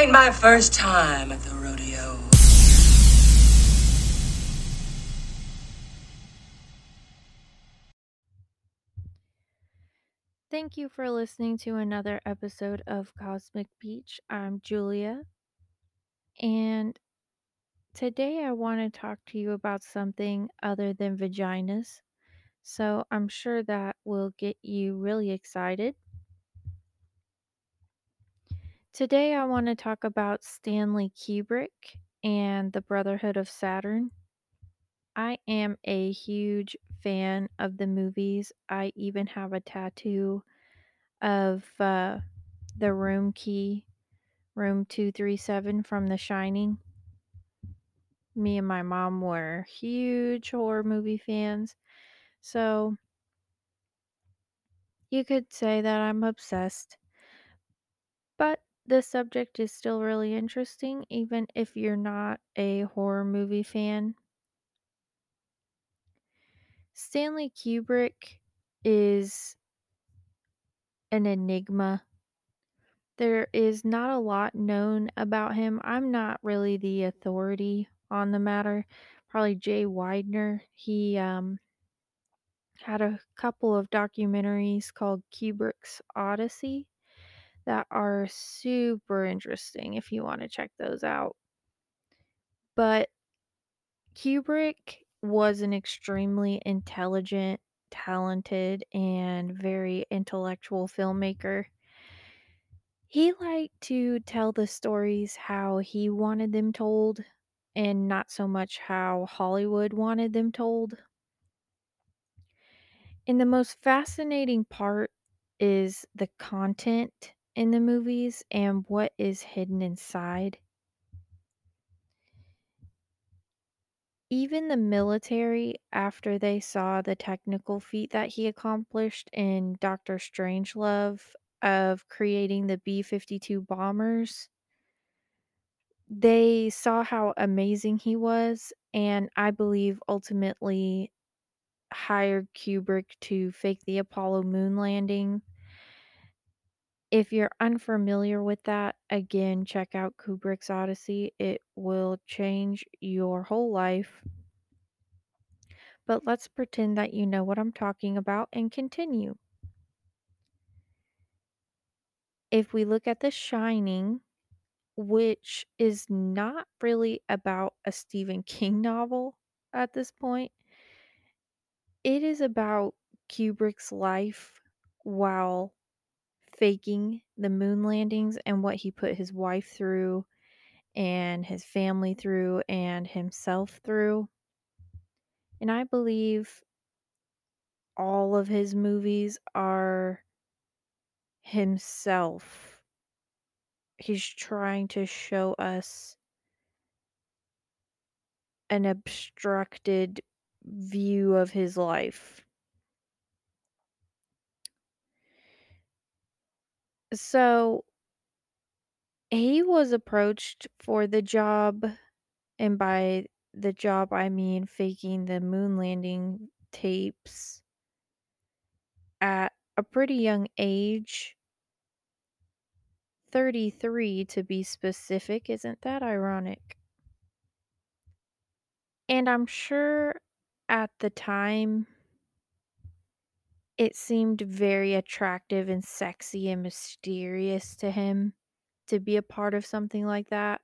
Ain't my first time at the rodeo. Thank you for listening to another episode of Cosmic Peach. I'm Julia, and today I want to talk to you about something other than vaginas. So I'm sure that will get you really excited. Today I want to talk about Stanley Kubrick and the Brotherhood of Saturn. I am a huge fan of the movies. I even have a tattoo of uh, the room key, room 237 from The Shining. Me and my mom were huge horror movie fans. So you could say that I'm obsessed. The subject is still really interesting, even if you're not a horror movie fan. Stanley Kubrick is an enigma. There is not a lot known about him. I'm not really the authority on the matter. Probably Jay Weidner. He um, had a couple of documentaries called Kubrick's Odyssey that are super interesting if you want to check those out. But Kubrick was an extremely intelligent, talented, and very intellectual filmmaker. He liked to tell the stories how he wanted them told and not so much how Hollywood wanted them told. And the most fascinating part is the content in the movies and what is hidden inside. Even the military, after they saw the technical feat that he accomplished in Doctor Strangelove of creating the B 52 bombers, they saw how amazing he was, and I believe ultimately hired Kubrick to fake the Apollo moon landing. If you're unfamiliar with that, again, check out Kubrick's Odyssey. It will change your whole life. But let's pretend that you know what I'm talking about and continue. If we look at The Shining, which is not really about a Stephen King novel at this point, it is about Kubrick's life while faking the moon landings and what he put his wife through and his family through and himself through. And I believe all of his movies are himself. He's trying to show us an obstructed view of his life. So he was approached for the job, and by the job I mean faking the moon landing tapes at a pretty young age 33 to be specific. Isn't that ironic? And I'm sure at the time it seemed very attractive and sexy and mysterious to him to be a part of something like that.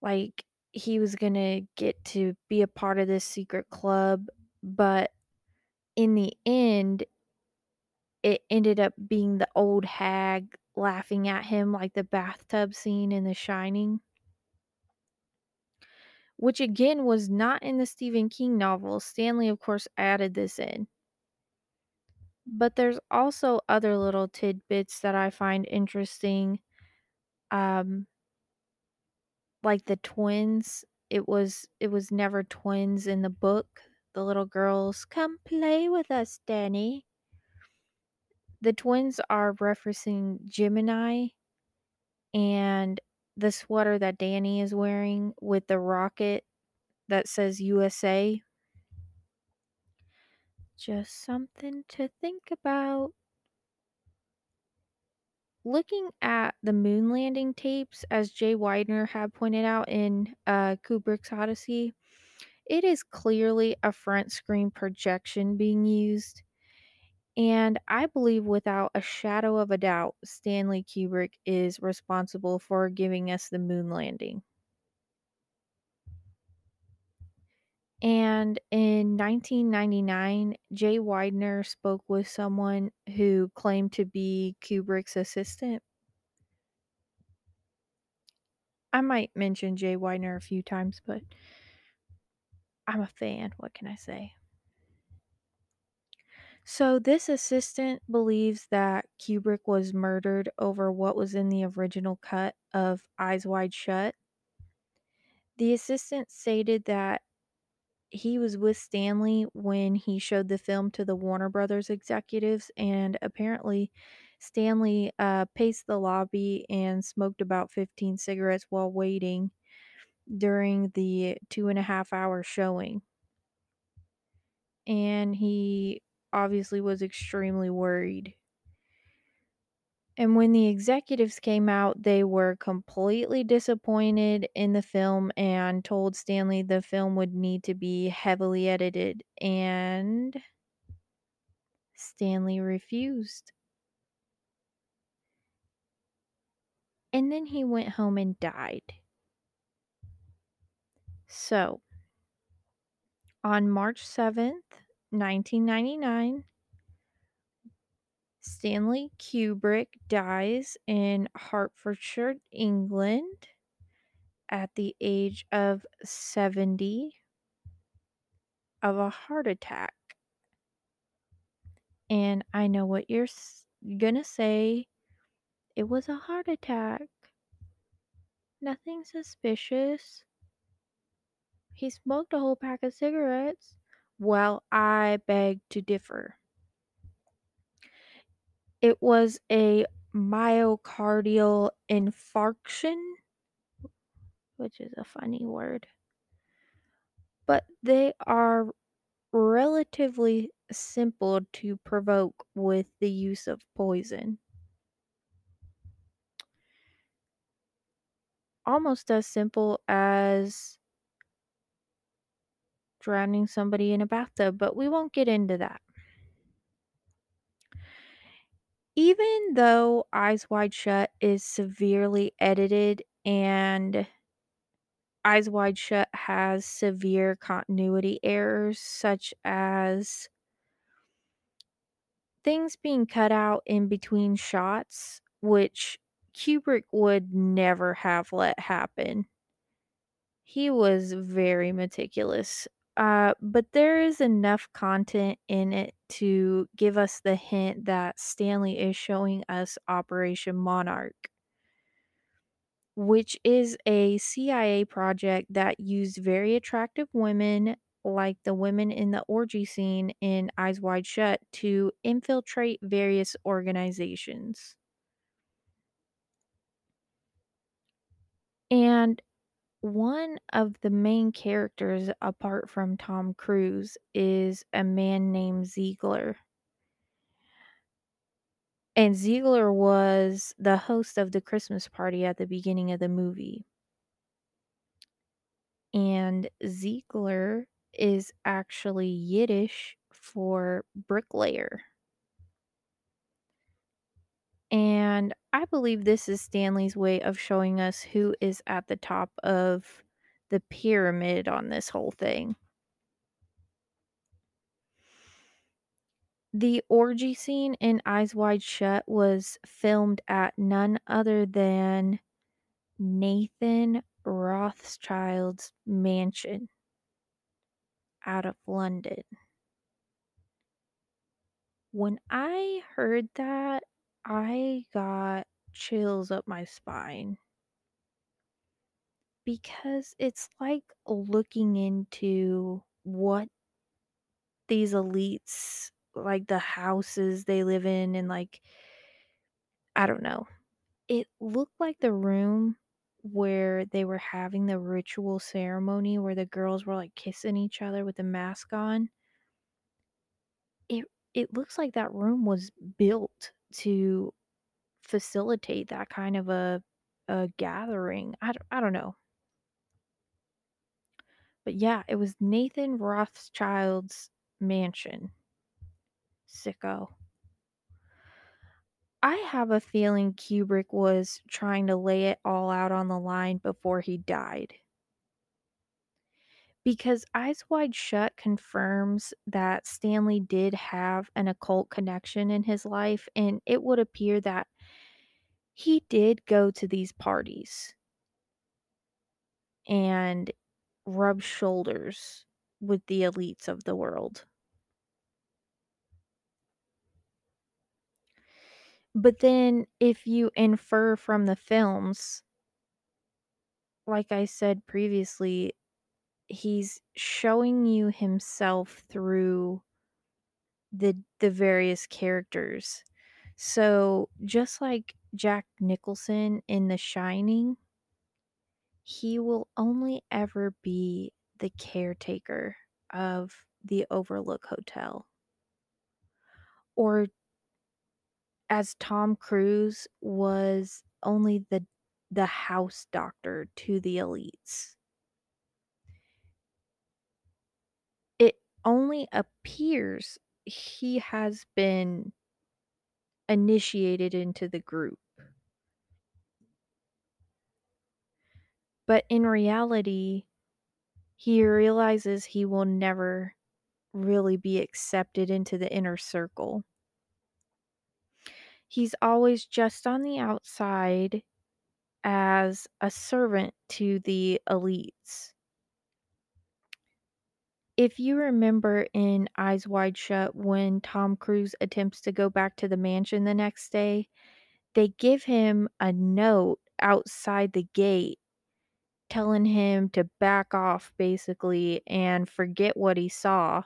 Like he was going to get to be a part of this secret club, but in the end, it ended up being the old hag laughing at him like the bathtub scene in The Shining. Which again was not in the Stephen King novel. Stanley, of course, added this in. But there's also other little tidbits that I find interesting. Um, like the twins, it was it was never twins in the book. The little girls, "Come play with us, Danny." The twins are referencing Gemini and the sweater that Danny is wearing with the rocket that says USA. Just something to think about. Looking at the moon landing tapes, as Jay Weidner had pointed out in uh, Kubrick's Odyssey, it is clearly a front screen projection being used. And I believe without a shadow of a doubt, Stanley Kubrick is responsible for giving us the moon landing. And in 1999, Jay Weidner spoke with someone who claimed to be Kubrick's assistant. I might mention Jay Weidner a few times, but I'm a fan. What can I say? So, this assistant believes that Kubrick was murdered over what was in the original cut of Eyes Wide Shut. The assistant stated that he was with Stanley when he showed the film to the Warner Brothers executives, and apparently, Stanley uh, paced the lobby and smoked about 15 cigarettes while waiting during the two and a half hour showing. And he obviously was extremely worried. And when the executives came out, they were completely disappointed in the film and told Stanley the film would need to be heavily edited. And Stanley refused. And then he went home and died. So, on March 7th, 1999, Stanley Kubrick dies in Hertfordshire, England, at the age of 70 of a heart attack. And I know what you're gonna say. It was a heart attack. Nothing suspicious. He smoked a whole pack of cigarettes. Well, I beg to differ. It was a myocardial infarction, which is a funny word. But they are relatively simple to provoke with the use of poison. Almost as simple as drowning somebody in a bathtub, but we won't get into that. Even though Eyes Wide Shut is severely edited and Eyes Wide Shut has severe continuity errors, such as things being cut out in between shots, which Kubrick would never have let happen. He was very meticulous. Uh, but there is enough content in it to give us the hint that Stanley is showing us Operation Monarch, which is a CIA project that used very attractive women, like the women in the orgy scene in Eyes Wide Shut, to infiltrate various organizations. And one of the main characters, apart from Tom Cruise, is a man named Ziegler. And Ziegler was the host of the Christmas party at the beginning of the movie. And Ziegler is actually Yiddish for bricklayer. And I believe this is Stanley's way of showing us who is at the top of the pyramid on this whole thing. The orgy scene in Eyes Wide Shut was filmed at none other than Nathan Rothschild's mansion out of London. When I heard that, I got chills up my spine. Because it's like looking into what these elites like, the houses they live in and, like I don't know. It looked like the room where they were having the ritual ceremony where the girls were, like, kissing each other with the mask on. It it looks like that room was built to facilitate that kind of a a gathering. I don't I don't know. But yeah, it was Nathan Rothschild's mansion. Sicko. I have a feeling Kubrick was trying to lay it all out on the line before he died. Because Eyes Wide Shut confirms that Stanley did have an occult connection in his life, and it would appear that he did go to these parties and rub shoulders with the elites of the world. But then if you infer from the films like I said previously, he's showing you himself through the the various characters. So, just like Jack Nicholson in The Shining he will only ever be the caretaker of the Overlook Hotel. Or as Tom Cruise was only the the house doctor to the elites. Only appears he has been initiated into the group. But in reality, he realizes he will never really be accepted into the inner circle. He's always just on the outside as a servant to the elites. If you remember in Eyes Wide Shut when Tom Cruise attempts to go back to the mansion the next day, they give him a note outside the gate telling him to back off basically and forget what he saw.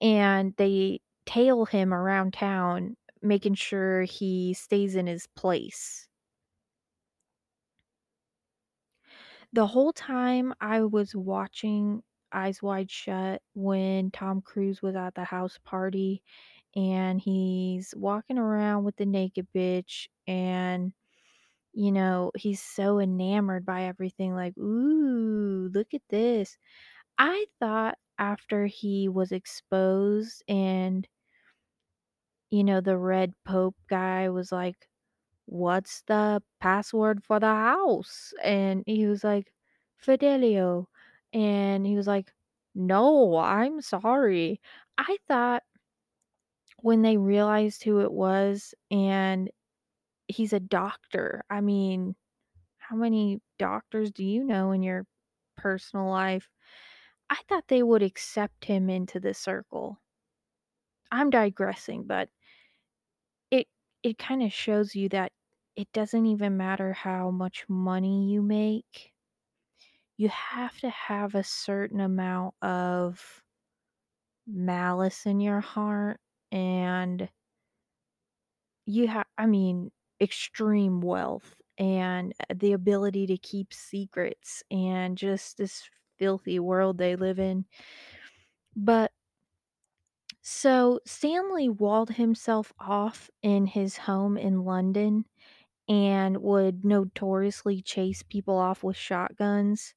And they tail him around town, making sure he stays in his place. The whole time I was watching Eyes Wide Shut when Tom Cruise was at the house party and he's walking around with the naked bitch and you know, he's so enamored by everything like, "Ooh, look at this." I thought after he was exposed and you know, the red pope guy was like, "What's the password for the house?" And he was like, "Fidelio." And he was like, "No, I'm sorry." I thought when they realized who it was and he's a doctor. I mean, how many doctors do you know in your personal life? I thought they would accept him into the circle. I'm digressing, but it it kind of shows you that it doesn't even matter how much money you make. You have to have a certain amount of malice in your heart and you have I mean extreme wealth and uh, the ability to keep secrets and just this filthy world they live in. But so Stanley walled himself off in his home in London and would notoriously chase people off with shotguns.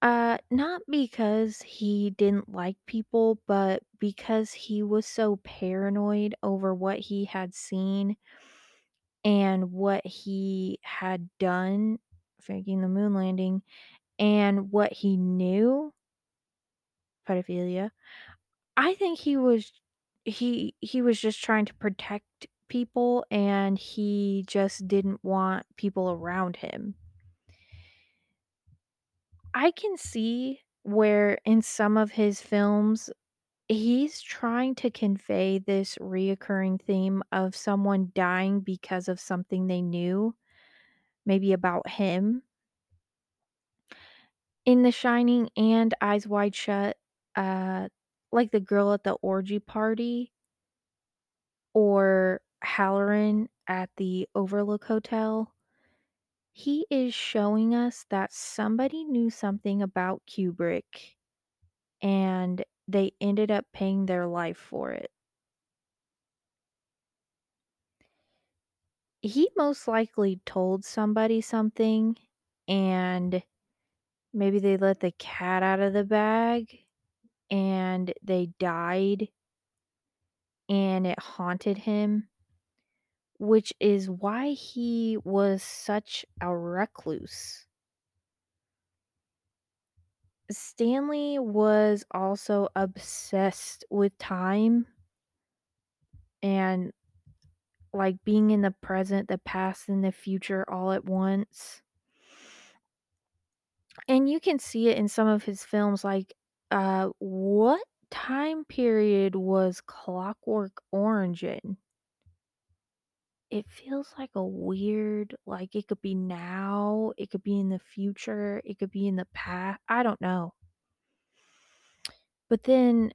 Uh, not because he didn't like people, but because he was so paranoid over what he had seen and what he had done faking the moon landing and what he knew pedophilia. I think he was he he was just trying to protect people and he just didn't want people around him. I can see where in some of his films He's trying to convey this reoccurring theme of someone dying because of something they knew, maybe about him. In The Shining and Eyes Wide Shut, uh, like the girl at the orgy party or Hallorann at the Overlook Hotel, he is showing us that somebody knew something about Kubrick and they ended up paying their life for it. He most likely told somebody something and maybe they let the cat out of the bag and they died and it haunted him, which is why he was such a recluse. Stanley was also obsessed with time and like being in the present, the past, and the future all at once. And you can see it in some of his films like uh what time period was Clockwork Orange in? It feels like a weird like it could be now, it could be in the future, it could be in the past. I don't know. But then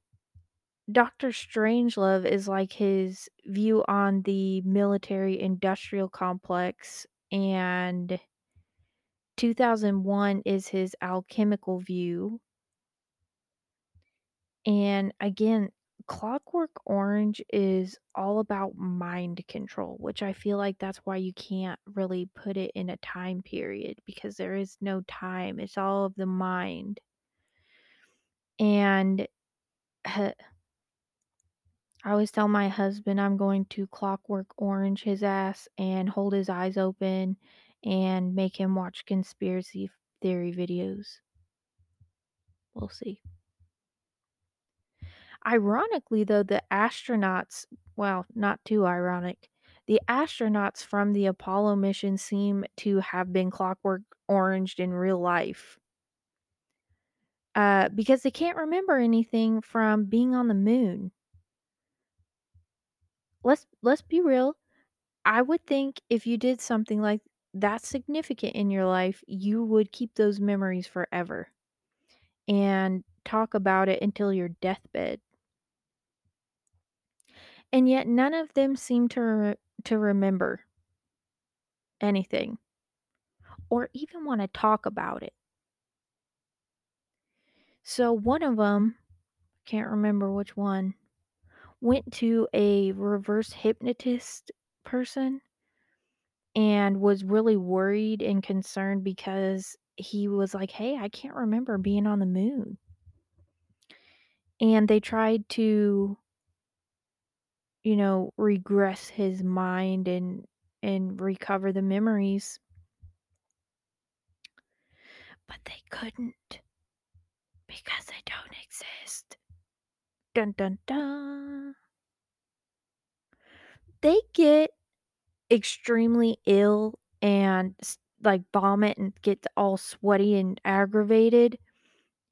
Doctor Strangelove is like his view on the military industrial complex and 2001 is his alchemical view. And again, Clockwork Orange is all about mind control, which I feel like that's why you can't really put it in a time period because there is no time. It's all of the mind. And I always tell my husband I'm going to Clockwork Orange his ass and hold his eyes open and make him watch conspiracy theory videos. We'll see. Ironically, though, the astronauts, well, not too ironic, the astronauts from the Apollo mission seem to have been clockwork oranged in real life. Uh, because they can't remember anything from being on the moon. Let's let's be real. I would think if you did something like that significant in your life, you would keep those memories forever and talk about it until your deathbed. And yet none of them seem to re- to remember anything or even want to talk about it. So one of them, can't remember which one, went to a reverse hypnotist person and was really worried and concerned because he was like, "Hey, I can't remember being on the moon." And they tried to you know, regress his mind and and recover the memories. But they couldn't because they don't exist. Dun dun dun. They get extremely ill and like vomit and get all sweaty and aggravated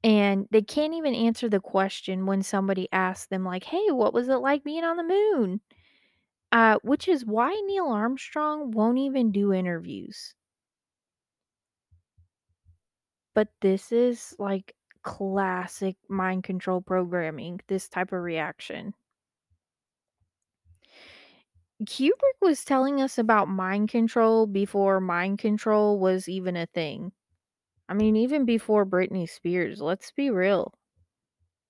and they can't even answer the question when somebody asks them like hey what was it like being on the moon? Uh, which is why neil armstrong won't even do interviews. But this is like classic mind control programming this type of reaction. Kubrick was telling us about mind control before mind control was even a thing I mean, even before Britney Spears, let's be real.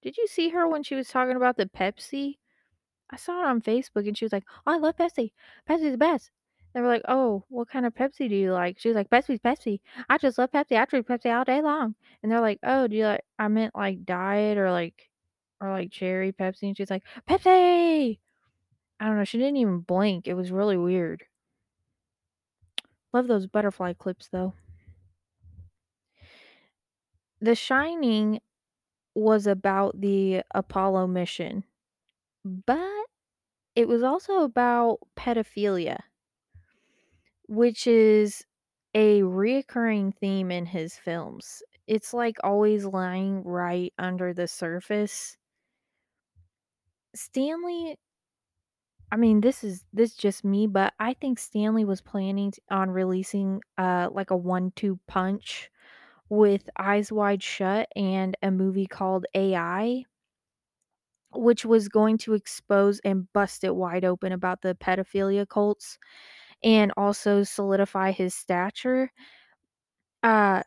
Did you see her when she was talking about the Pepsi? I saw it on Facebook and she was like, oh, I love Pepsi. Pepsi's the best. They were like, oh, what kind of Pepsi do you like? She was like, Pepsi's Pepsi. I just love Pepsi. I drink Pepsi all day long. And they're like, oh, do you like, I meant like diet or like, or like cherry Pepsi. And she's like, Pepsi. I don't know. She didn't even blink. It was really weird. Love those butterfly clips though. The Shining was about the Apollo mission, but it was also about pedophilia, which is a reoccurring theme in his films. It's like always lying right under the surface. Stanley I mean, this is this just me, but I think Stanley was planning on releasing, uh, like a one-two punch with Eyes Wide Shut and a movie called AI which was going to expose and bust it wide open about the pedophilia cults and also solidify his stature, uh,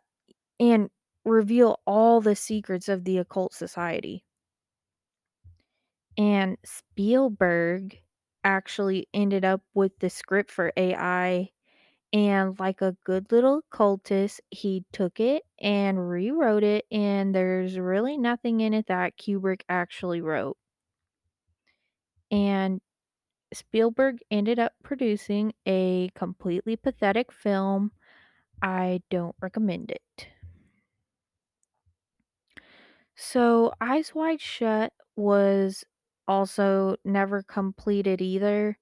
and reveal all the secrets of the occult society. And Spielberg actually ended up with the script for AI, and like a good little cultist, he took it and rewrote it, and there's really nothing in it that Kubrick actually wrote. And Spielberg ended up producing a completely pathetic film. I don't recommend it. So, Eyes Wide Shut was also never completed either.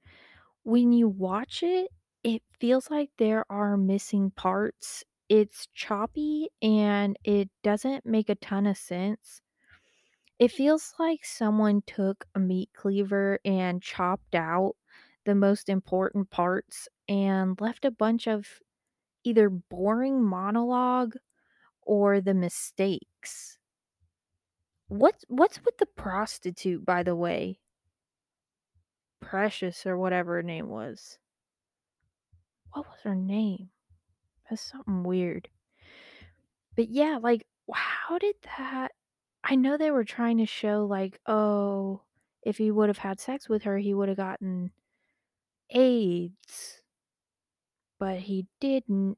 When you watch it, it feels like there are missing parts. It's choppy and it doesn't make a ton of sense. It mm. feels like someone took a meat cleaver and chopped out the most important parts and left a bunch of either boring monologue or the mistakes. What's what's with the prostitute, by the way? Precious or whatever her name was. What was her name? That's something weird. But yeah, like, how did that I know they were trying to show, like, oh, if he would have had sex with her, he would have gotten AIDS. But he didn't.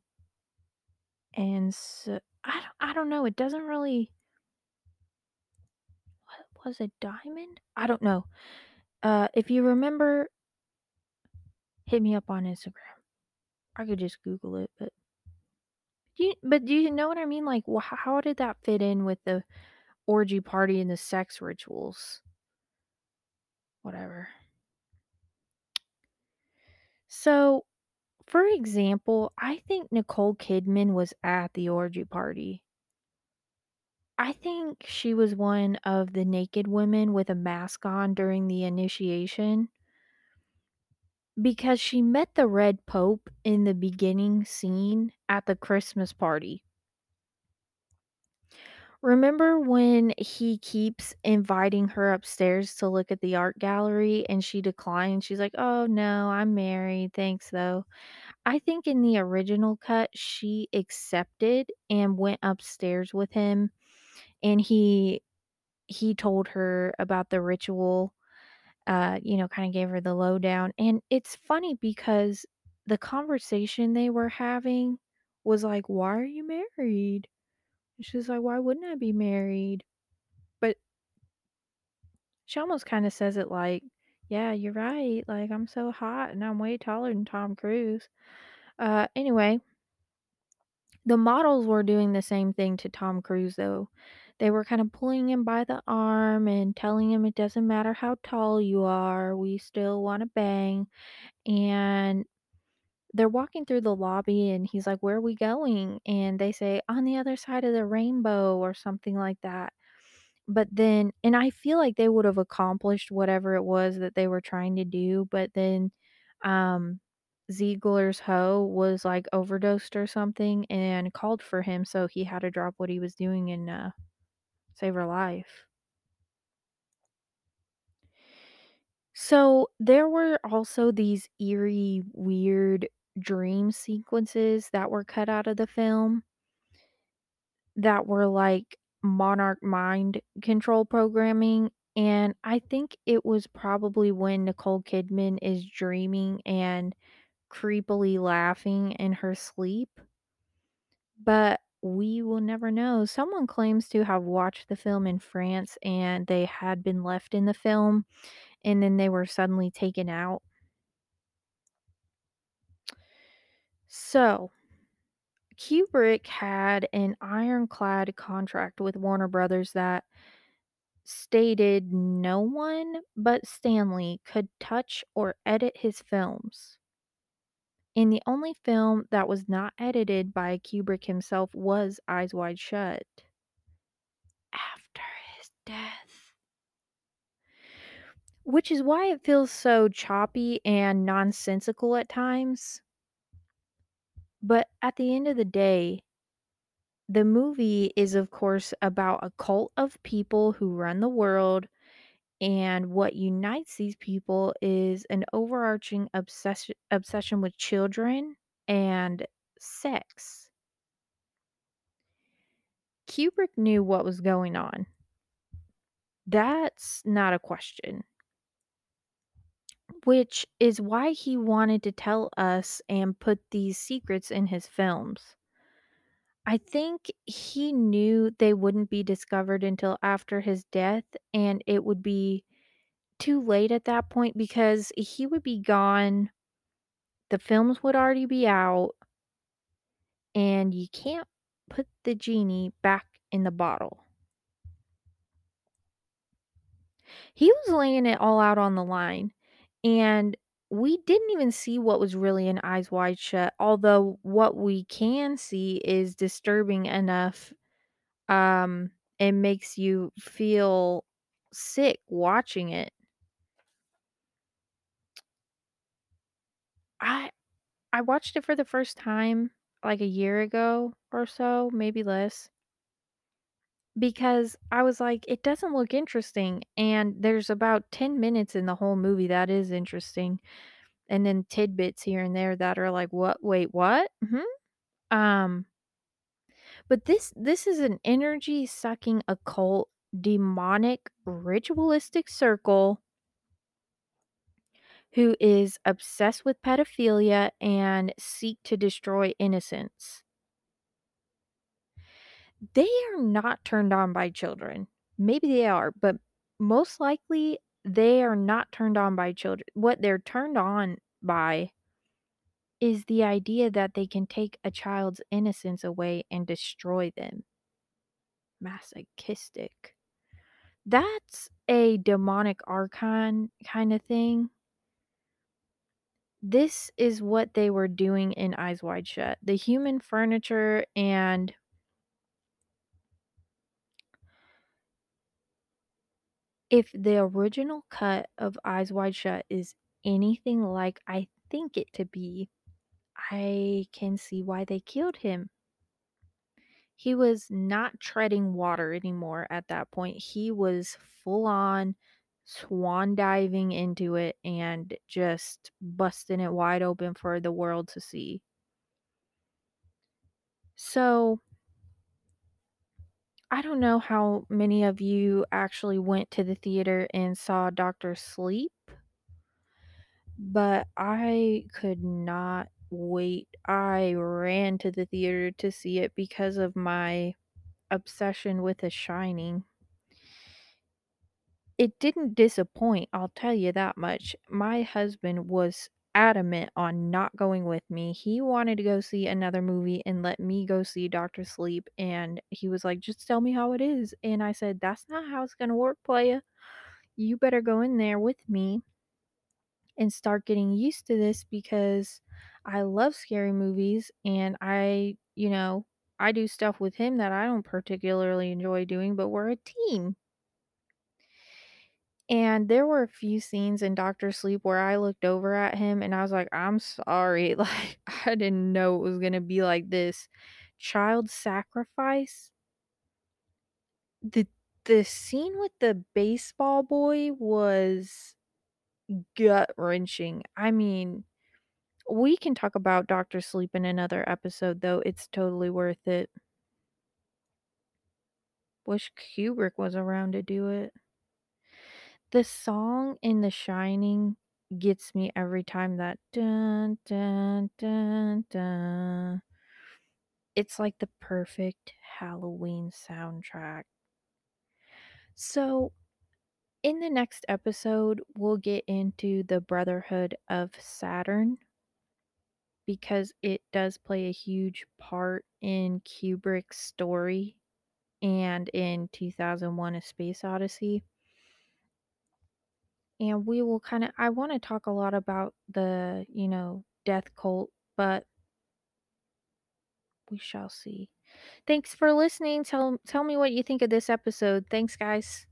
And so I don't I don't know, it doesn't really What was it Diamond? I don't know. Uh, if you remember hit me up on Instagram. I could just Google it, but do you but do you know what I mean? Like, wh how did that fit in with the orgy party and the sex rituals? Whatever. So, for example, I think Nicole Kidman was at the orgy party. I think she was one of the naked women with a mask on during the initiation. Because she met the Red Pope in the beginning scene at the Christmas party. Remember when he keeps inviting her upstairs to look at the art gallery and she declines? She's like, "Oh, no, I'm married, thanks, though." I think in the original cut, she accepted and went upstairs with him, and he he told her about the ritual, uh, you know, kinda gave her the lowdown, and it's funny because the conversation they were having was like, "Why are you married?" And she's like, "Why wouldn't I be married?" But she almost kinda says it like, "Yeah, you're right, like, I'm so hot and I'm way taller than Tom Cruise." Uh, anyway the models were doing the same thing to Tom Cruise, though. They were kinda pulling him by the arm and telling him, "It doesn't matter how tall you are, we still wanna bang." And they're walking through the lobby, and he's like, "Where are we going?" And they say, "On the other side of the rainbow," or something like that. But then and I feel like they would have accomplished whatever it was that they were trying to do, but then, um, Ziegler's hoe was, like, overdosed or something and called for him, so he had to drop what he was doing and, uh, save her life. So, there were also these eerie, weird dream sequences that were cut out of the film that were, like, monarch mind control programming, and I think it was probably when Nicole Kidman is dreaming and creepily laughing in her sleep. But we will never know. Someone claims to have watched the film in France, and they had been left in the film, and then they were suddenly taken out. So Kubrick had an ironclad contract with Warner Brothers that stated no one but Stanley could touch or edit his films. And the only film that was not edited by Kubrick himself was Eyes Wide Shut. After his death. which is why it feels so choppy and nonsensical at times. But at the end of the day, the movie is, of course, about a cult of people who run the world. And what unites these people is an overarching obsession, obsession with children and sex. Kubrick knew what was going on. That's not a question. Which is why he wanted to tell us and put these secrets in his films. I think he knew they wouldn't be discovered until after his death, and it would be too late at that point because he would be gone, the films would already be out, and you can't put the genie back in the bottle. He was laying it all out on the line, and we didn't even see what was really in Eyes Wide Shut, although what we can see is disturbing enough um it makes you feel sick watching it. I I watched it for the first time like a year ago or so, maybe less. Because I was like, it doesn't look interesting. And there's about 10 minutes in the whole movie that is interesting. And then tidbits here and there that are like, what? Wait, what? hmm Um, but this this is an energy sucking occult demonic ritualistic circle who is obsessed with pedophilia and seek to destroy innocence. They are not turned on by children. Maybe they are, but most likely they are not turned on by children. What they're turned on by is the idea that they can take a child's innocence away and destroy them. Masochistic. That's a demonic archon kind of thing. This is what they were doing in Eyes Wide Shut. The human furniture and if the original cut of Eyes Wide Shut is anything like I think it to be, I can see why they killed him. He was not treading water anymore at that point. He was full on swan diving into it and just busting it wide open for the world to see. So, I don't know how many of you actually went to the theater and saw Doctor Sleep, but I could not wait. I ran to the theater to see it because of my obsession with The Shining. It didn't disappoint, I'll tell you that much. My husband was adamant on not going with me. He wanted to go see another movie and let me go see Doctor Sleep, and he was like, "Just tell me how it is." And I said, "That's not how it's gonna work, playa. You better go in there with me and start getting used to this because I love scary movies and I, you know, I do stuff with him that I don't particularly enjoy doing, but we're a team." And there were a few scenes in Doctor Sleep where I looked over at him and I was like, "I'm sorry." Like, I didn't know it was gonna be like this. Child sacrifice? The the scene with the baseball boy was gut-wrenching. I mean, we can talk about Doctor Sleep in another episode, though. It's totally worth it. Wish Kubrick was around to do it. The song in The Shining gets me every time that dun dun dun dun. It's like the perfect Halloween soundtrack. So, in the next episode, we'll get into the Brotherhood of Saturn because it does play a huge part in Kubrick's story and in 2001 A Space Odyssey and we will kind of I want to talk a lot about the, you know, death cult, but we shall see. Thanks for listening. Tell tell me what you think of this episode. Thanks guys.